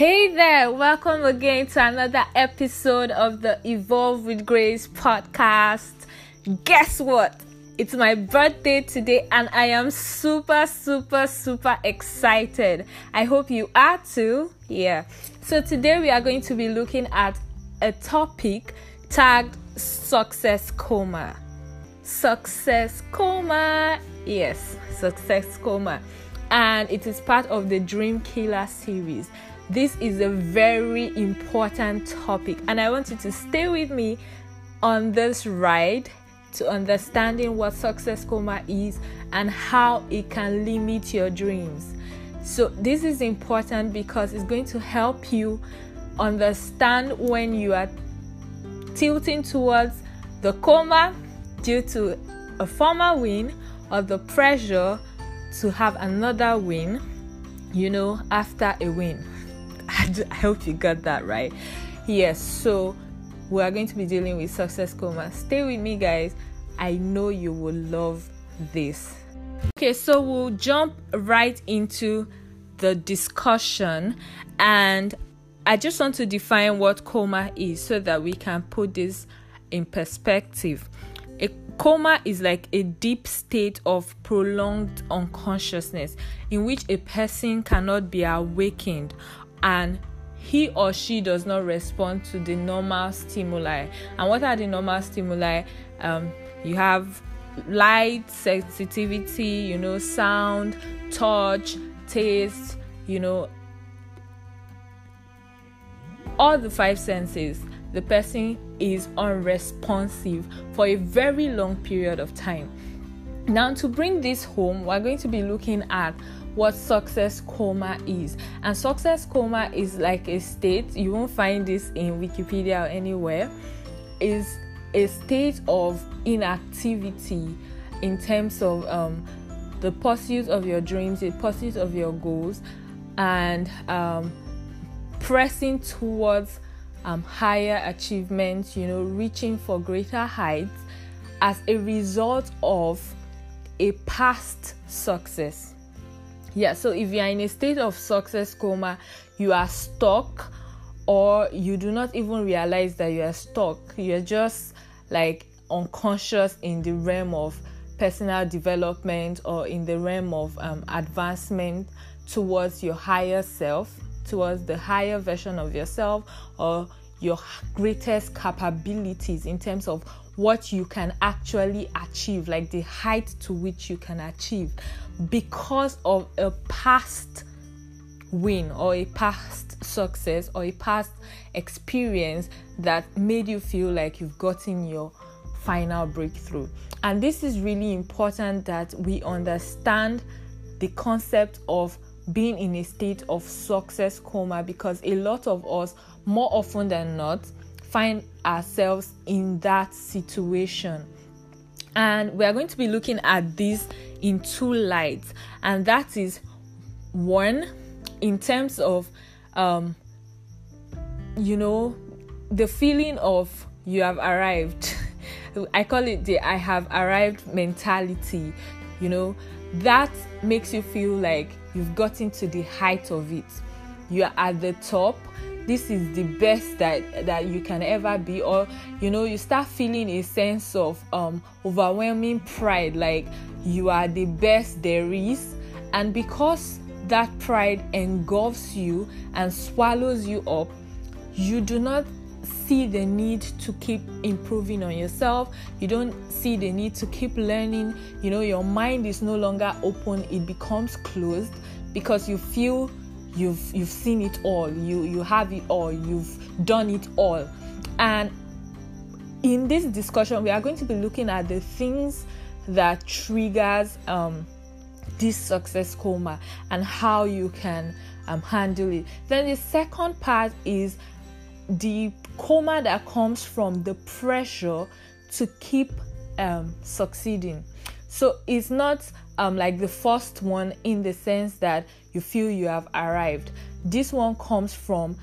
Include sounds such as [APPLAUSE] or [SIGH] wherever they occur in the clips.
Hey there, welcome again to another episode of the Evolve with Grace podcast. Guess what? It's my birthday today, and I am super, super, super excited. I hope you are too. Yeah. So, today we are going to be looking at a topic tagged success coma. Success coma. Yes, success coma. And it is part of the Dream Killer series. This is a very important topic, and I want you to stay with me on this ride to understanding what success coma is and how it can limit your dreams. So, this is important because it's going to help you understand when you are tilting towards the coma due to a former win or the pressure to have another win, you know, after a win. [LAUGHS] I hope you got that right. Yes, so we are going to be dealing with success coma. Stay with me, guys. I know you will love this. Okay, so we'll jump right into the discussion and I just want to define what coma is so that we can put this in perspective. A coma is like a deep state of prolonged unconsciousness in which a person cannot be awakened and he or she does not respond to the normal stimuli. And what are the normal stimuli? Um, you have light, sensitivity, you know, sound, touch, taste, you know, all the five senses. The person is unresponsive for a very long period of time. Now, to bring this home, we're going to be looking at what success coma is. And success coma is like a state, you won't find this in Wikipedia or anywhere, is a state of inactivity in terms of um, the pursuit of your dreams, the pursuit of your goals, and um, pressing towards um, higher achievements, you know, reaching for greater heights as a result of a past success. Yeah, so if you are in a state of success coma, you are stuck, or you do not even realize that you are stuck. You're just like unconscious in the realm of personal development or in the realm of um, advancement towards your higher self, towards the higher version of yourself, or your greatest capabilities in terms of what you can actually achieve, like the height to which you can achieve because of a past win or a past success or a past experience that made you feel like you've gotten your final breakthrough. And this is really important that we understand the concept of being in a state of success coma because a lot of us, more often than not, find ourselves in that situation. And we are going to be looking at this in two lights, and that is one, in terms of, um, you know, the feeling of you have arrived. [LAUGHS] I call it the I have arrived mentality. You know, that makes you feel like you've gotten to the height of it. You are at the top this is the best that that you can ever be or you know you start feeling a sense of um overwhelming pride like you are the best there is. And because that pride engulfs you and swallows you up you do not see the need to keep improving on yourself. You don't see the need to keep learning. You know your mind is no longer open. It becomes closed because you feel you've you've seen it all. You you have it all. You've done it all. And in this discussion we are going to be looking at the things that triggers um, this success coma and how you can um, handle it. Then the second part is the coma that comes from the pressure to keep um, succeeding. So it's not um, like the first one in the sense that you feel you have arrived. This one comes from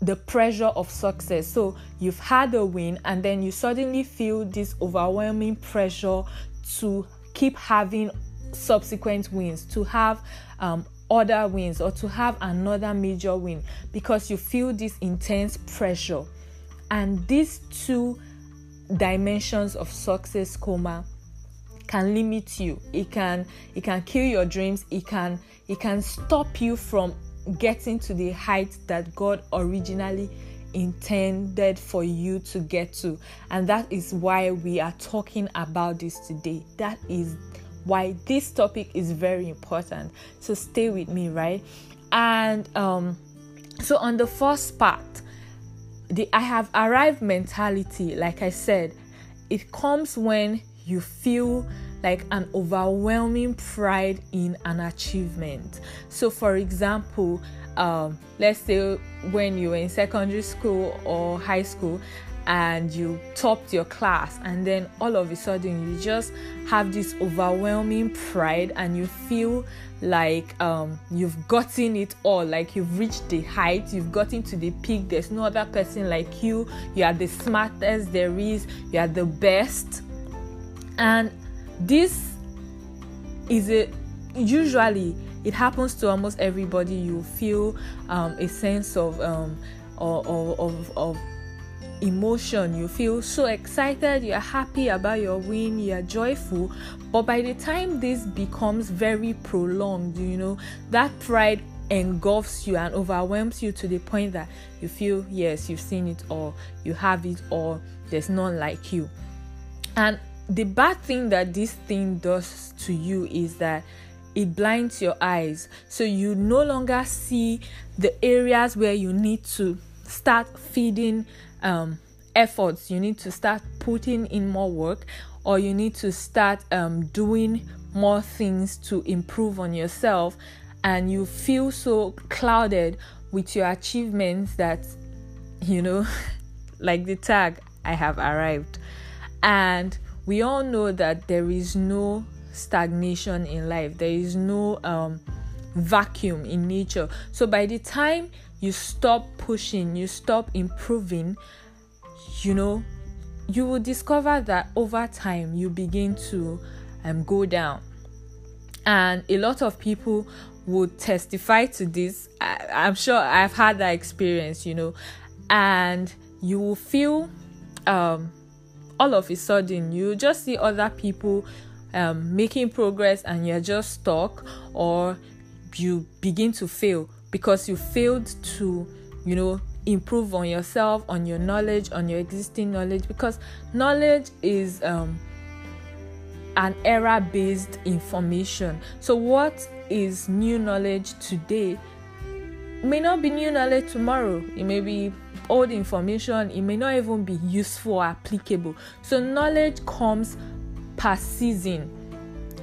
the pressure of success. So you've had a win, and then you suddenly feel this overwhelming pressure to keep having subsequent wins, to have um, other wins or to have another major win because you feel this intense pressure. And these two dimensions of success coma can limit you. It can it can kill your dreams. It can it can stop you from getting to the height that God originally intended for you to get to. And that is why we are talking about this today. That is why this topic is very important. So stay with me, right? And um so on the first part, the I have arrived mentality, like I said, it comes when you feel like an overwhelming pride in an achievement. So, for example, um, let's say when you were in secondary school or high school and you topped your class, and then all of a sudden you just have this overwhelming pride and you feel like um, you've gotten it all, like you've reached the height, you've gotten to the peak. There's no other person like you, you are the smartest there is, you are the best, and this is a usually it happens to almost everybody. You feel um, a sense of um, of, of, of emotion. You feel so excited you're happy about your win you're joyful. But by the time this becomes very prolonged you know that pride engulfs you and overwhelms you to the point that you feel yes you've seen it all you have it all there's none like you. And the bad thing that this thing does to you is that it blinds your eyes. So you no longer see the areas where you need to start feeding um, efforts. You need to start putting in more work or you need to start um, doing more things to improve on yourself. And you feel so clouded with your achievements that you know [LAUGHS] like the tag i have arrived. And we all know that there is no stagnation in life. There is no um, vacuum in nature. So by the time you stop pushing you stop improving you know you will discover that over time you begin to um, go down. And a lot of people would testify to this. I, i'm sure i've had that experience you know. And you will feel um, all of a sudden you just see other people um, making progress and you're just stuck or you begin to fail because you failed to you know improve on yourself on your knowledge on your existing knowledge because knowledge is um, an error based information. So what is new knowledge today may not be new knowledge tomorrow. It may be old information it may not even be useful or applicable. So knowledge comes per season.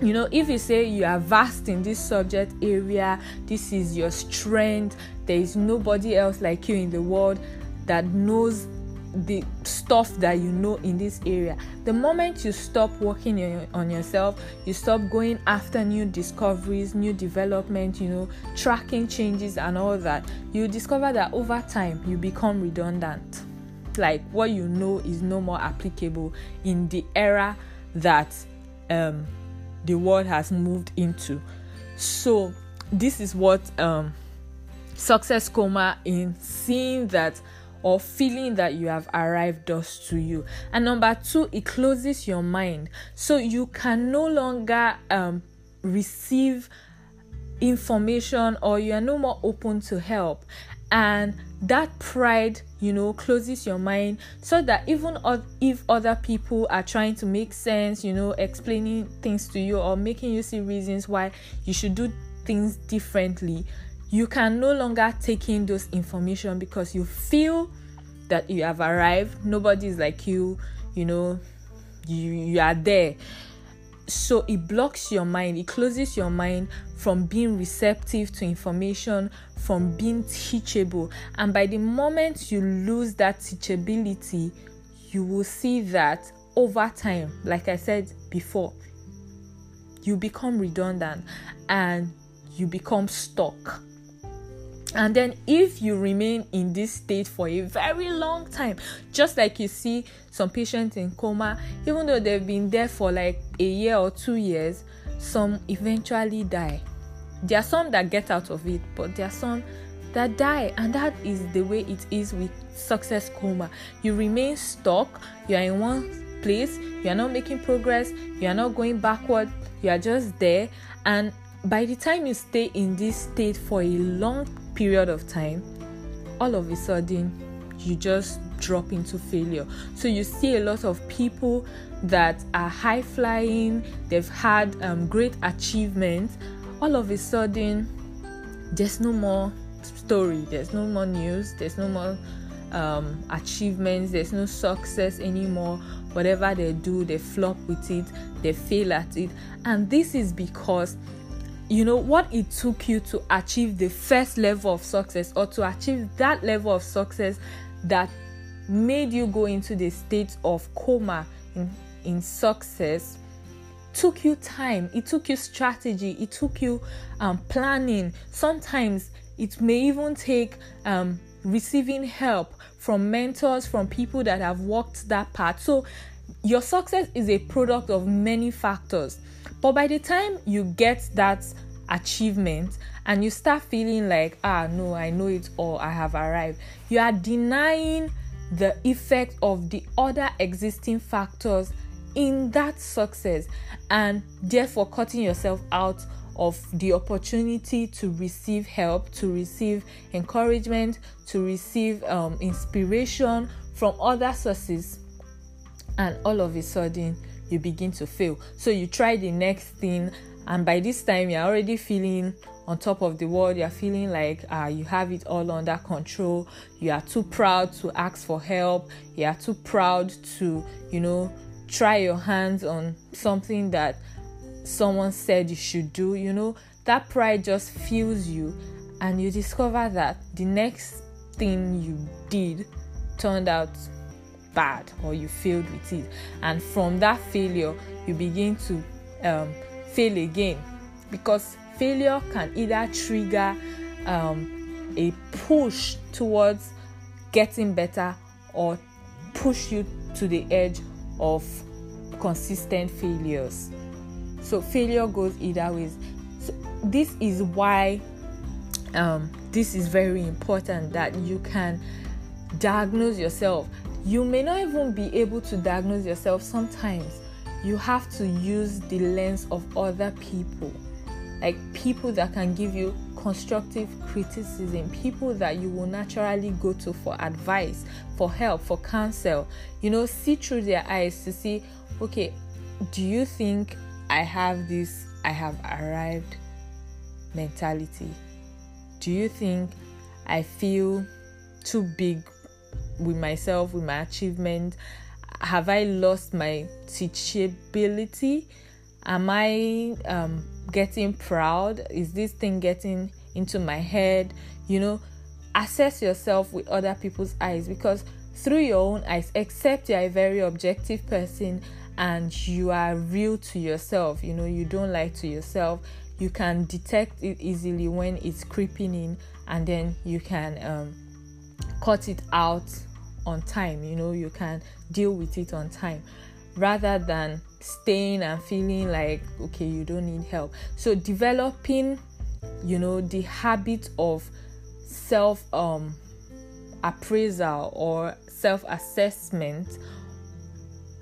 You know if you say you are vast in this subject area this is your strength there is nobody else like you in the world that knows the stuff that you know in this area. The moment you stop working on yourself, you stop going after new discoveries, new development, you know, tracking changes and all that, you discover that over time you become redundant. Like what you know is no more applicable in the era that um, the world has moved into. So, this is what um, success coma in seeing that or feeling that you have arrived does to you. And number two, it closes your mind. So you can no longer um, receive information or you are no more open to help. And that pride, you know, closes your mind so that even if other people are trying to make sense, you know, explaining things to you or making you see reasons why you should do things differently, you can no longer take in those information because you feel that you have arrived. Nobody is like you you know you you are there. So it blocks your mind it closes your mind from being receptive to information from being teachable. And by the moment you lose that teachability you will see that over time like i said before you become redundant and you become stuck and then if you remain in this state for a very long time just like you see some patients in coma even though they've been there for like a year or two years some eventually die. There are some that get out of it, but there are some that die, and that is the way it is with success coma. You remain stuck, you are in one place, you are not making progress, you are not going backward, you are just there, and by the time you stay in this state for a long period of time, all of a sudden you just drop into failure. So you see a lot of people that are high flying, they've had um, great achievements. All of a sudden, there's no more story, there's no more news, there's no more um, achievements, there's no success anymore. Whatever they do, they flop with it, they fail at it, and this is because you know what it took you to achieve the first level of success or to achieve that level of success that made you go into the state of coma in, in success took you time. It took you strategy. It took you um, planning. Sometimes it may even take um, receiving help from mentors from people that have walked that path. So your success is a product of many factors but by the time you get that achievement and you start feeling like, ah, no, I know it all, I have arrived, you are denying the effect of the other existing factors in that success and therefore cutting yourself out of the opportunity to receive help, to receive encouragement, to receive um, inspiration from other sources, and all of a sudden you begin to fail. So you try the next thing, and by this time you're already feeling on top of the world. You're feeling like uh, you have it all under control. You are too proud to ask for help. You are too proud to you know try your hands on something that someone said you should do you know. That pride just fills you and you discover that the next thing you did turned out bad or you failed with it and from that failure you begin to um, fail again because failure can either trigger um, a push towards getting better or push you to the edge of consistent failures. So failure goes either ways. So this is why um, this is very important that you can diagnose yourself. You may not even be able to diagnose yourself sometimes you have to use the lens of other people like people that can give you constructive criticism, people that you will naturally go to for advice, for help, for counsel. You know, see through their eyes to see, okay, do you think I have this I have arrived mentality? Do you think I feel too big with myself, with my achievement? have I lost my teachability? Am I um, getting proud? Is this thing getting into my head? You know, assess yourself with other people's eyes because through your own eyes, except you're a very objective person and you are real to yourself, you know, you don't lie to yourself, you can detect it easily when it's creeping in and then you can um, cut it out on time you know you can deal with it on time rather than staying and feeling like okay you don't need help. So developing you know the habit of self um appraisal or self assessment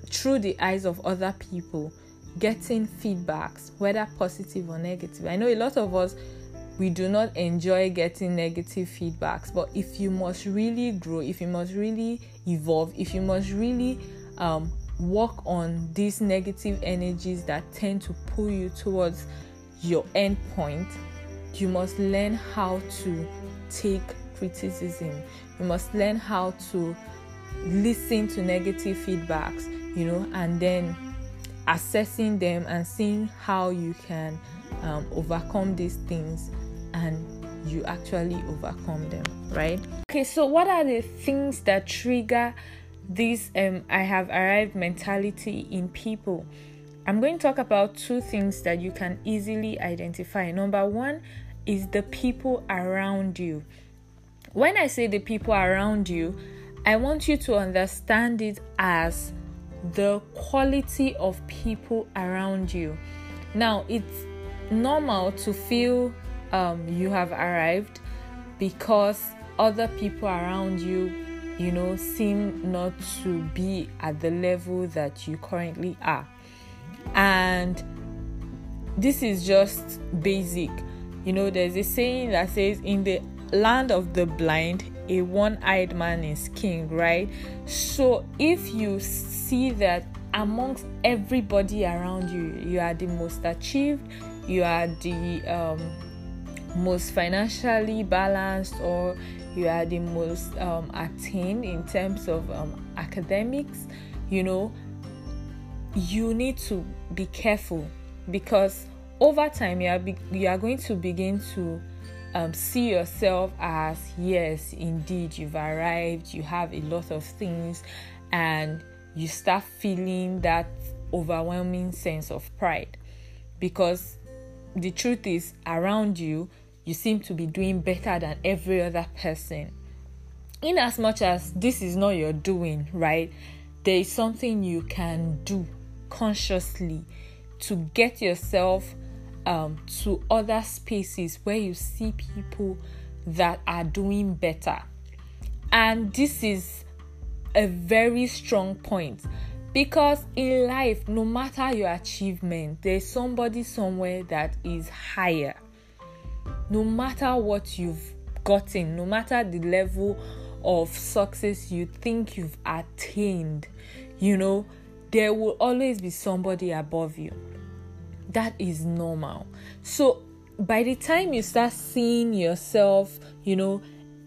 through the eyes of other people getting feedbacks whether positive or negative. I know a lot of us we do not enjoy getting negative feedbacks. But if you must really grow, if you must really evolve, if you must really um, work on these negative energies that tend to pull you towards your end point, you must learn how to take criticism. You must learn how to listen to negative feedbacks, you know, and then assessing them and seeing how you can um, overcome these things and you actually overcome them, right? Okay, so what are the things that trigger this um, I have arrived mentality in people? I'm going to talk about two things that you can easily identify. Number one is the people around you. When I say the people around you, I want you to understand it as the quality of people around you. Now, it's normal to feel um, you have arrived because other people around you, you know, seem not to be at the level that you currently are. And this is just basic. You know, there's a saying that says, in the land of the blind, a one eyed man is king, right? So if you see that amongst everybody around you, you are the most achieved, you are the um, most financially balanced, or you are the most um, attained in terms of um, academics, you know, you need to be careful because over time you are, be- you are going to begin to um, see yourself as yes, indeed, you've arrived, you have a lot of things, and you start feeling that overwhelming sense of pride because the truth is, around you, you seem to be doing better than every other person. In as much as this is not your doing, right? There is something you can do consciously to get yourself um, to other spaces where you see people that are doing better. And this is a very strong point because in life, no matter your achievement, there's somebody somewhere that is higher. No matter what you've gotten, no matter the level of success you think you've attained, you know, there will always be somebody above you that is normal. So by the time you start seeing yourself, you know,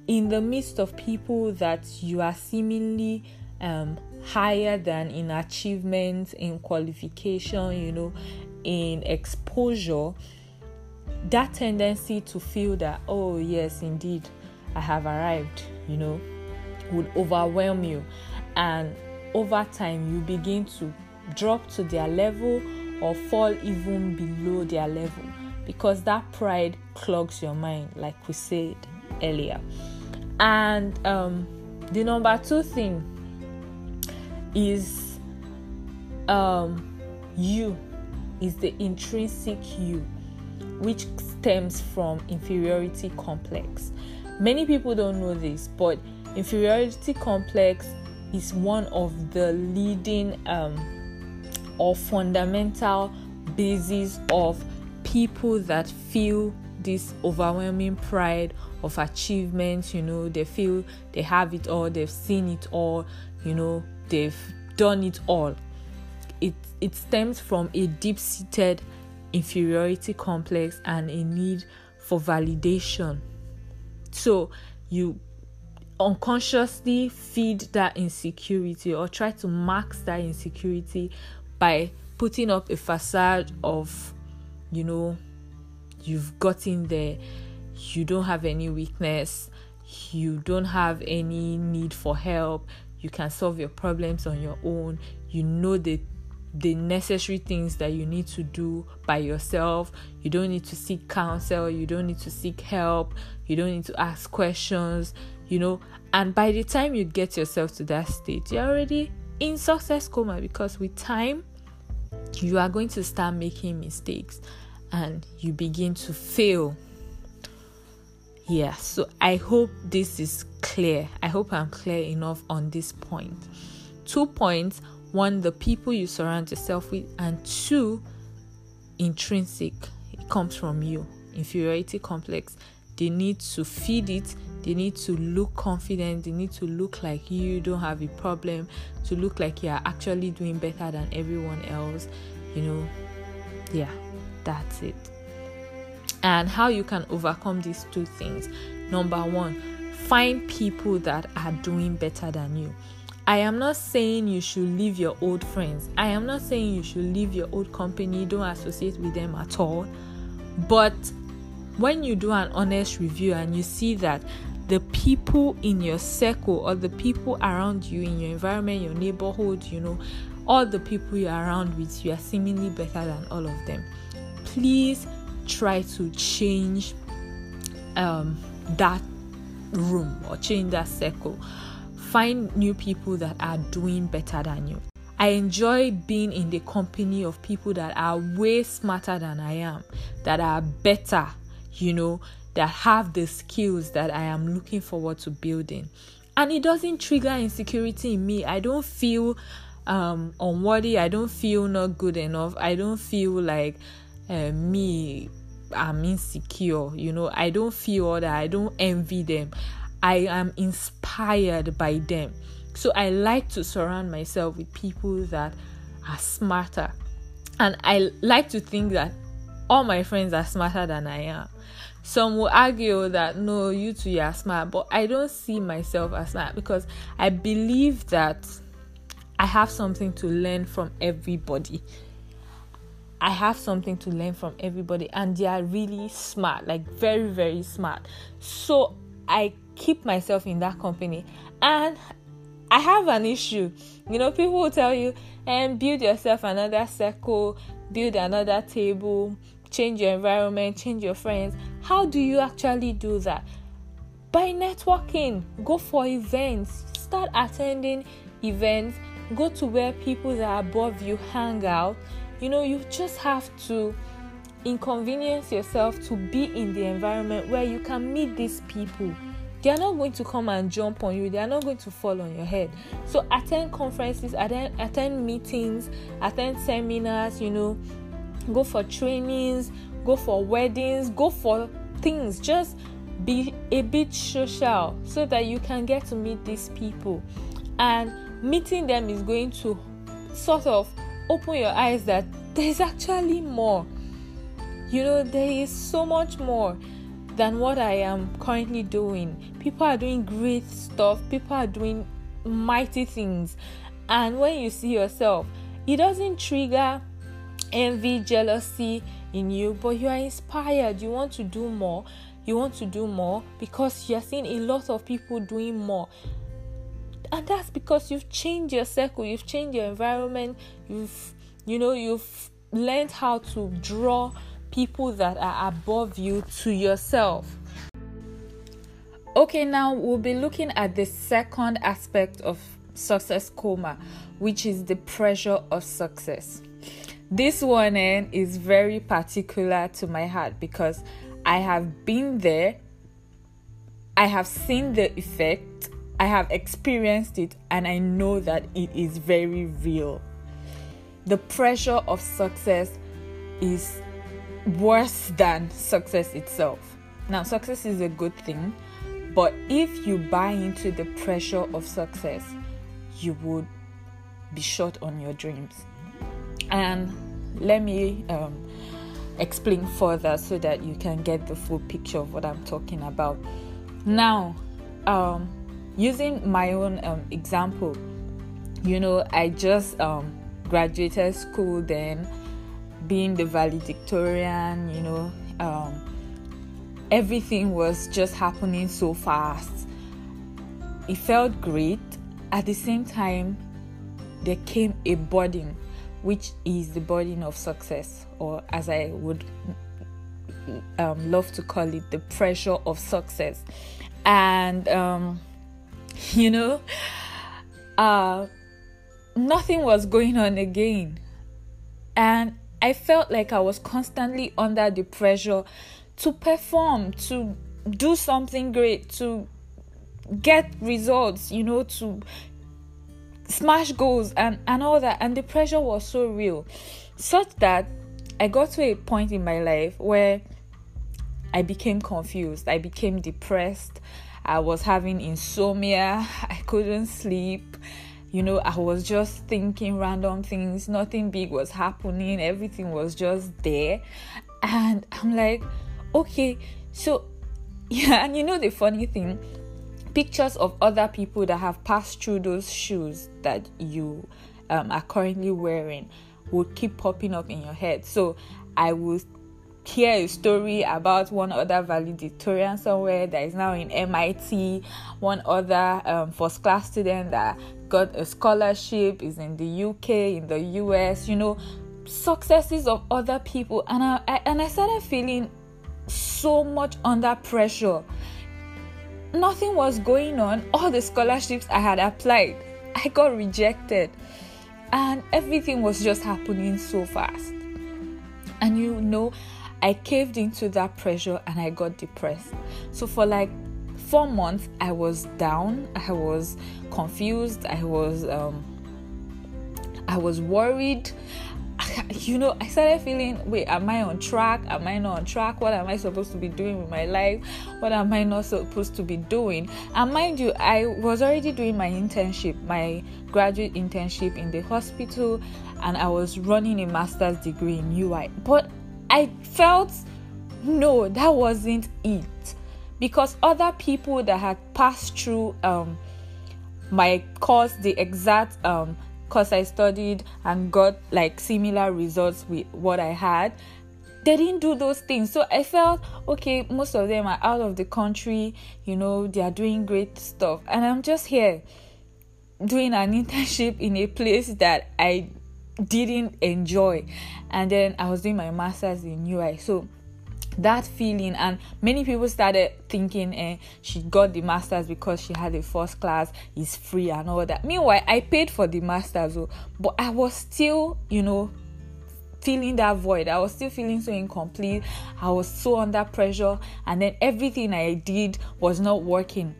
in the midst of people that you are seemingly um, higher than in achievements, in qualification, you know, in exposure, that tendency to feel that, oh, yes, indeed, I have arrived, you know, would overwhelm you. And over time, you begin to drop to their level or fall even below their level because that pride clogs your mind, like we said earlier. And um, the number two thing is um, you, is the intrinsic you, which stems from inferiority complex. Many people don't know this, but inferiority complex is one of the leading um, or fundamental basis of people that feel this overwhelming pride of achievement you know they feel they have it all they've seen it all you know they've done it all it it stems from a deep-seated inferiority complex and a need for validation. So you unconsciously feed that insecurity or try to mask that insecurity by putting up a facade of, you know, you've gotten there, you don't have any weakness, you don't have any need for help, you can solve your problems on your own, you know the the necessary things that you need to do by yourself. You don't need to seek counsel, you don't need to seek help, you don't need to ask questions, you know. And by the time you get yourself to that state, you're already in success coma because with time you are going to start making mistakes and you begin to fail. Yeah, so I hope this is clear. I hope I'm clear enough on this point. Two points one, the people you surround yourself with, and two, intrinsic. It comes from you. Inferiority complex. They need to feed it they need to look confident they need to look like you don't have a problem to look like you are actually doing better than everyone else you know yeah that's it and how you can overcome these two things number one find people that are doing better than you I am not saying you should leave your old friends. I am not saying you should leave your old company. Don't associate with them at all. But when you do an honest review and you see that the people in your circle or the people around you in your environment, your neighborhood, you know, all the people you're around with, you are seemingly better than all of them. Please try to change um, that room or change that circle. Find new people that are doing better than you. I enjoy being in the company of people that are way smarter than I am, that are better, you know, that have the skills that I am looking forward to building. And it doesn't trigger insecurity in me. I don't feel um, unworthy. I don't feel not good enough. I don't feel like uh, me, I'm insecure. You know, I don't feel that. I don't envy them. I am inspired by them. So I like to surround myself with people that are smarter. And I like to think that all my friends are smarter than I am. Some will argue that no, you two are smart, but I don't see myself as smart because I believe that I have something to learn from everybody. I have something to learn from everybody, and they are really smart, like very, very smart. So I keep myself in that company, and I have an issue. You know, people will tell you, and build yourself another circle, build another table, change your environment, change your friends. How do you actually do that? By networking, go for events, start attending events, go to where people that are above you hang out. You know, you just have to inconvenience yourself to be in the environment where you can meet these people. They are not going to come and jump on you, they are not going to fall on your head. So, attend conferences, attend, attend meetings, attend seminars, you know, go for trainings, go for weddings, go for things. Just be a bit social so that you can get to meet these people. And meeting them is going to sort of open your eyes that there's actually more. You know, there is so much more than what I am currently doing. People are doing great stuff, people are doing mighty things. And when you see yourself, it doesn't trigger envy, jealousy in you, but you are inspired. You want to do more. You want to do more because you're seeing a lot of people doing more. And that's because you've changed your circle, you've changed your environment, you've you know, you've learned how to draw people that are above you to yourself. Okay, now we'll be looking at the second aspect of success coma, which is the pressure of success. This one eh, is very particular to my heart because I have been there, I have seen the effect, I have experienced it, and I know that it is very real. The pressure of success is worse than success itself. Now, success is a good thing, but if you buy into the pressure of success, you would be short on your dreams and let me um, explain further so that you can get the full picture of what I'm talking about. Now, um, using my own um, example, you know, I just um, graduated school then, being the valedictorian, you know, um, everything was just happening so fast. It felt great. At the same time, there came a burden which is the burden of success, or as I would um, love to call it, the pressure of success. And, um, [LAUGHS] you know, uh, nothing was going on again. And I felt like I was constantly under the pressure to perform, to do something great, to get results, you know, to smash goals and and all that. And the pressure was so real. Such that i got to a point in my life where i became confused. I became depressed. I was having insomnia. [LAUGHS] I couldn't sleep you know i was just thinking random things. Nothing big was happening. Everything was just there. And i'm like okay so [LAUGHS] yeah and you know the funny thing? Pictures of other people that have passed through those shoes that you um, are currently wearing would keep popping up in your head. So I would hear a story about one other valedictorian somewhere that is now in MIT, one other um, first class student that got a scholarship, is in the UK, in the US, you know, successes of other people. And I, I and I started feeling so much under pressure nothing was going on. All the scholarships I had applied, I got rejected. And everything was just happening so fast. And you know, I caved into that pressure and I got depressed. So for like four months, I was down, I was confused, I was um, I was worried. [LAUGHS] You know, I started feeling, wait, am I on track? Am I not on track? What am I supposed to be doing with my life? What am I not supposed to be doing? And mind you, I was already doing my internship, my graduate internship in the hospital, and I was running a master's degree in UI. But I felt no, that wasn't it. Because other people that had passed through um, my course, the exact um, course I studied and got like similar results with what I had, they didn't do those things. So I felt okay, most of them are out of the country, you know, they are doing great stuff. And I'm just here doing an [LAUGHS] internship in a place that I didn't enjoy. And then I was doing my master's in UI. So that feeling and many people started thinking eh, she got the masters because she had a first class is free and all that. Meanwhile i paid for the masters oh, but i was still you know feeling that void. I was still feeling so incomplete. I was so under pressure. And then everything i did was not working.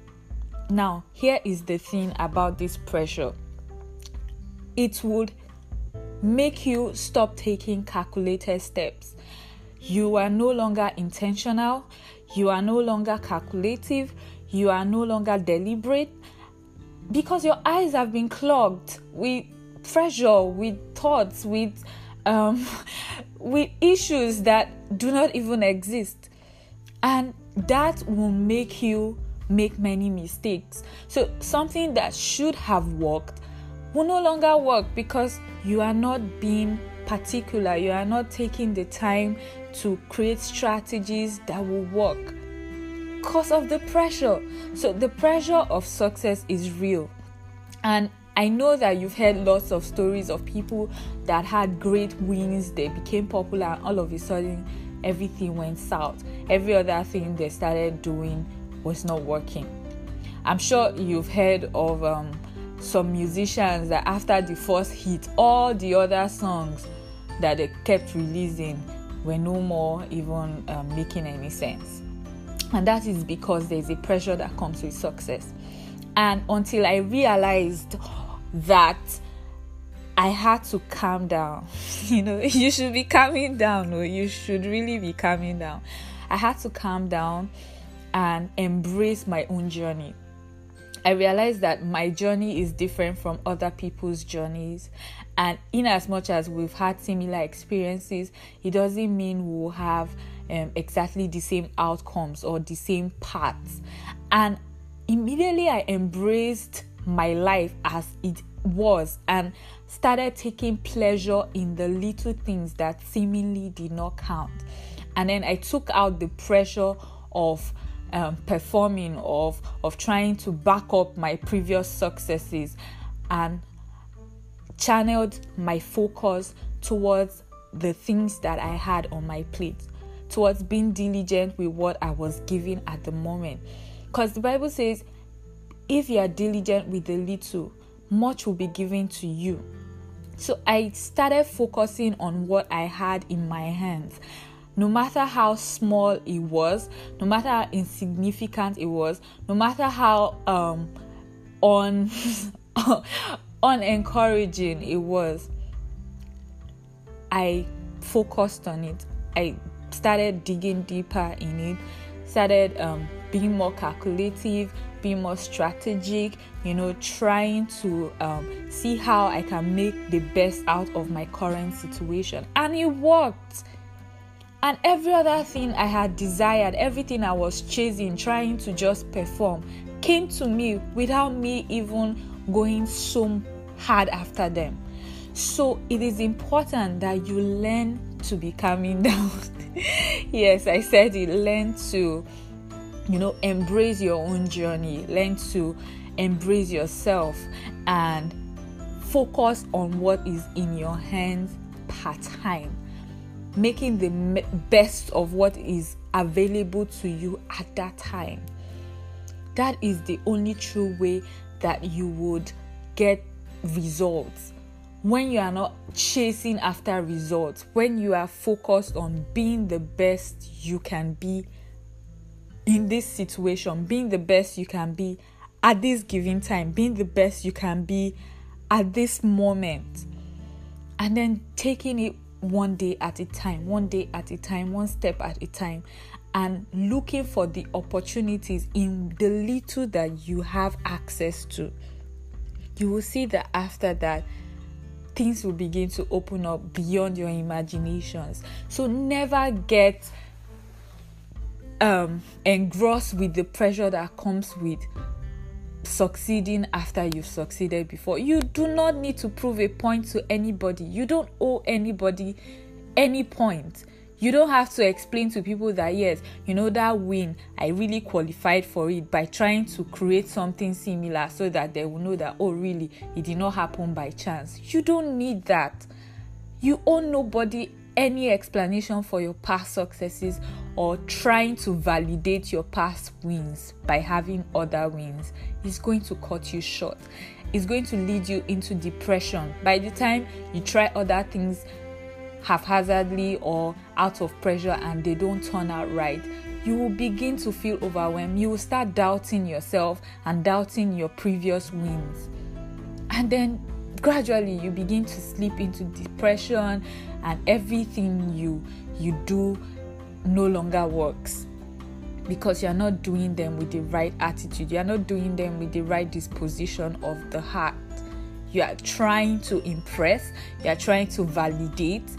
Now here is the thing about this pressure. It would make you stop taking calculated steps. You are no longer intentional, you are no longer calculative, you are no longer deliberate because your eyes have been clogged with pressure, with thoughts, with um, [LAUGHS] with issues that do not even exist. And that will make you make many mistakes. So, something that should have worked will no longer work because you are not being particular, you are not taking the time to create strategies that will work because of the pressure. So, the pressure of success is real, and I know that you've heard lots of stories of people that had great wins, they became popular, and all of a sudden everything went south. Every other thing they started doing was not working. I'm sure you've heard of um, some musicians that after the first hit, all the other songs that they kept releasing were no more even um, making any sense. And that is because there's a pressure that comes with success. And until I realized that I had to calm down, [LAUGHS] you know, [LAUGHS] you should be calming down, or you should really be calming down. I had to calm down and embrace my own journey I realized that my journey is different from other people's journeys. And in as much as we've had similar experiences, it doesn't mean we'll have um, exactly the same outcomes or the same paths. And immediately I embraced my life as it was and started taking pleasure in the little things that seemingly did not count. And then I took out the pressure of um, performing of of trying to back up my previous successes and channeled my focus towards the things that I had on my plate towards being diligent with what I was given at the moment. Because the Bible says if you are diligent with the little much will be given to you. So I started focusing on what I had in my hands no matter how small it was, no matter how insignificant it was, no matter how um un [LAUGHS] unencouraging it was, I focused on it. I started digging deeper in it, started um, being more calculative, being more strategic, you know, trying to um, see how I can make the best out of my current situation. And it worked. And every other thing I had desired, everything I was chasing, trying to just perform, came to me without me even going so hard after them. So it is important that you learn to be calming [LAUGHS] down. yes, I said it. Learn to, you know, embrace your own journey. Learn to embrace yourself and focus on what is in your hands part time making the best of what is available to you at that time. That is the only true way that you would get results. when you are not chasing after results, when you are focused on being the best you can be in this situation, being the best you can be at this given time, being the best you can be at this moment, and then taking it one day at a time, one day at a time, one step at a time, and looking for the opportunities in the little that you have access to. You will see that after that, things will begin to open up beyond your imaginations. So never get um, engrossed with the pressure that comes with succeeding after you've succeeded before. You do not need to prove a point to anybody. You don't owe anybody any point. You don't have to explain to people that, yes, you know, that win, I really qualified for it by trying to create something similar so that they will know that, oh, really, it did not happen by chance. You don't need that. You owe nobody any explanation for your past successes or trying to validate your past wins by having other wins is going to cut you short. It's going to lead you into depression. By the time you try other things haphazardly or out of pressure and they don't turn out right, you will begin to feel overwhelmed. You will start doubting yourself and doubting your previous wins. And then gradually you begin to slip into depression and everything you you do no longer works because you're not doing them with the right attitude. You're not doing them with the right disposition of the heart. You are trying to impress. You are trying to validate.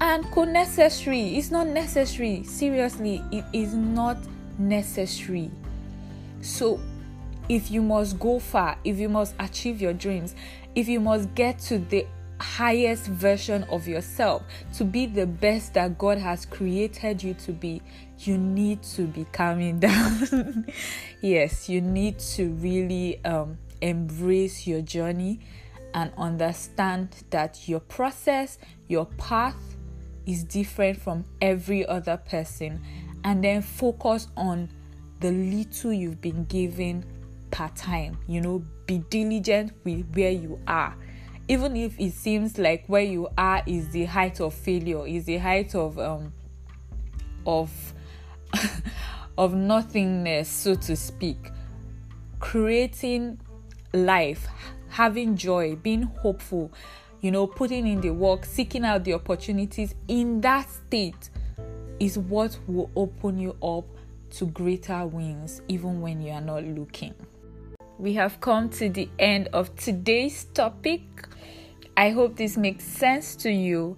And co necessary. It's not necessary. Seriously it is not necessary. So if you must go far if you must achieve your dreams if you must get to the highest version of yourself, to be the best that God has created you to be, you need to be calming [LAUGHS] down. yes, you need to really um, embrace your journey and understand that your process, your path is different from every other person, and then focus on the little you've been given per time. You know, be diligent with where you are even if it seems like where you are is the height of failure is the height of um of [LAUGHS] of nothingness so to speak creating life having joy being hopeful you know putting in the work seeking out the opportunities in that state is what will open you up to greater wins even when you are not looking. We have come to the end of today's topic I hope this makes sense to you.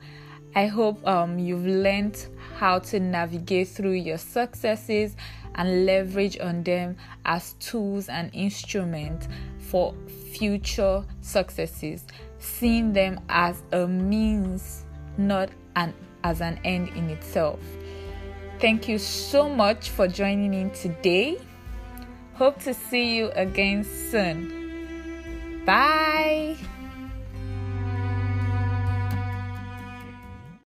I hope um, you've learned how to navigate through your successes and leverage on them as tools and instruments for future successes, seeing them as a means, not an as an end in itself. Thank you so much for joining in today. Hope to see you again soon. Bye.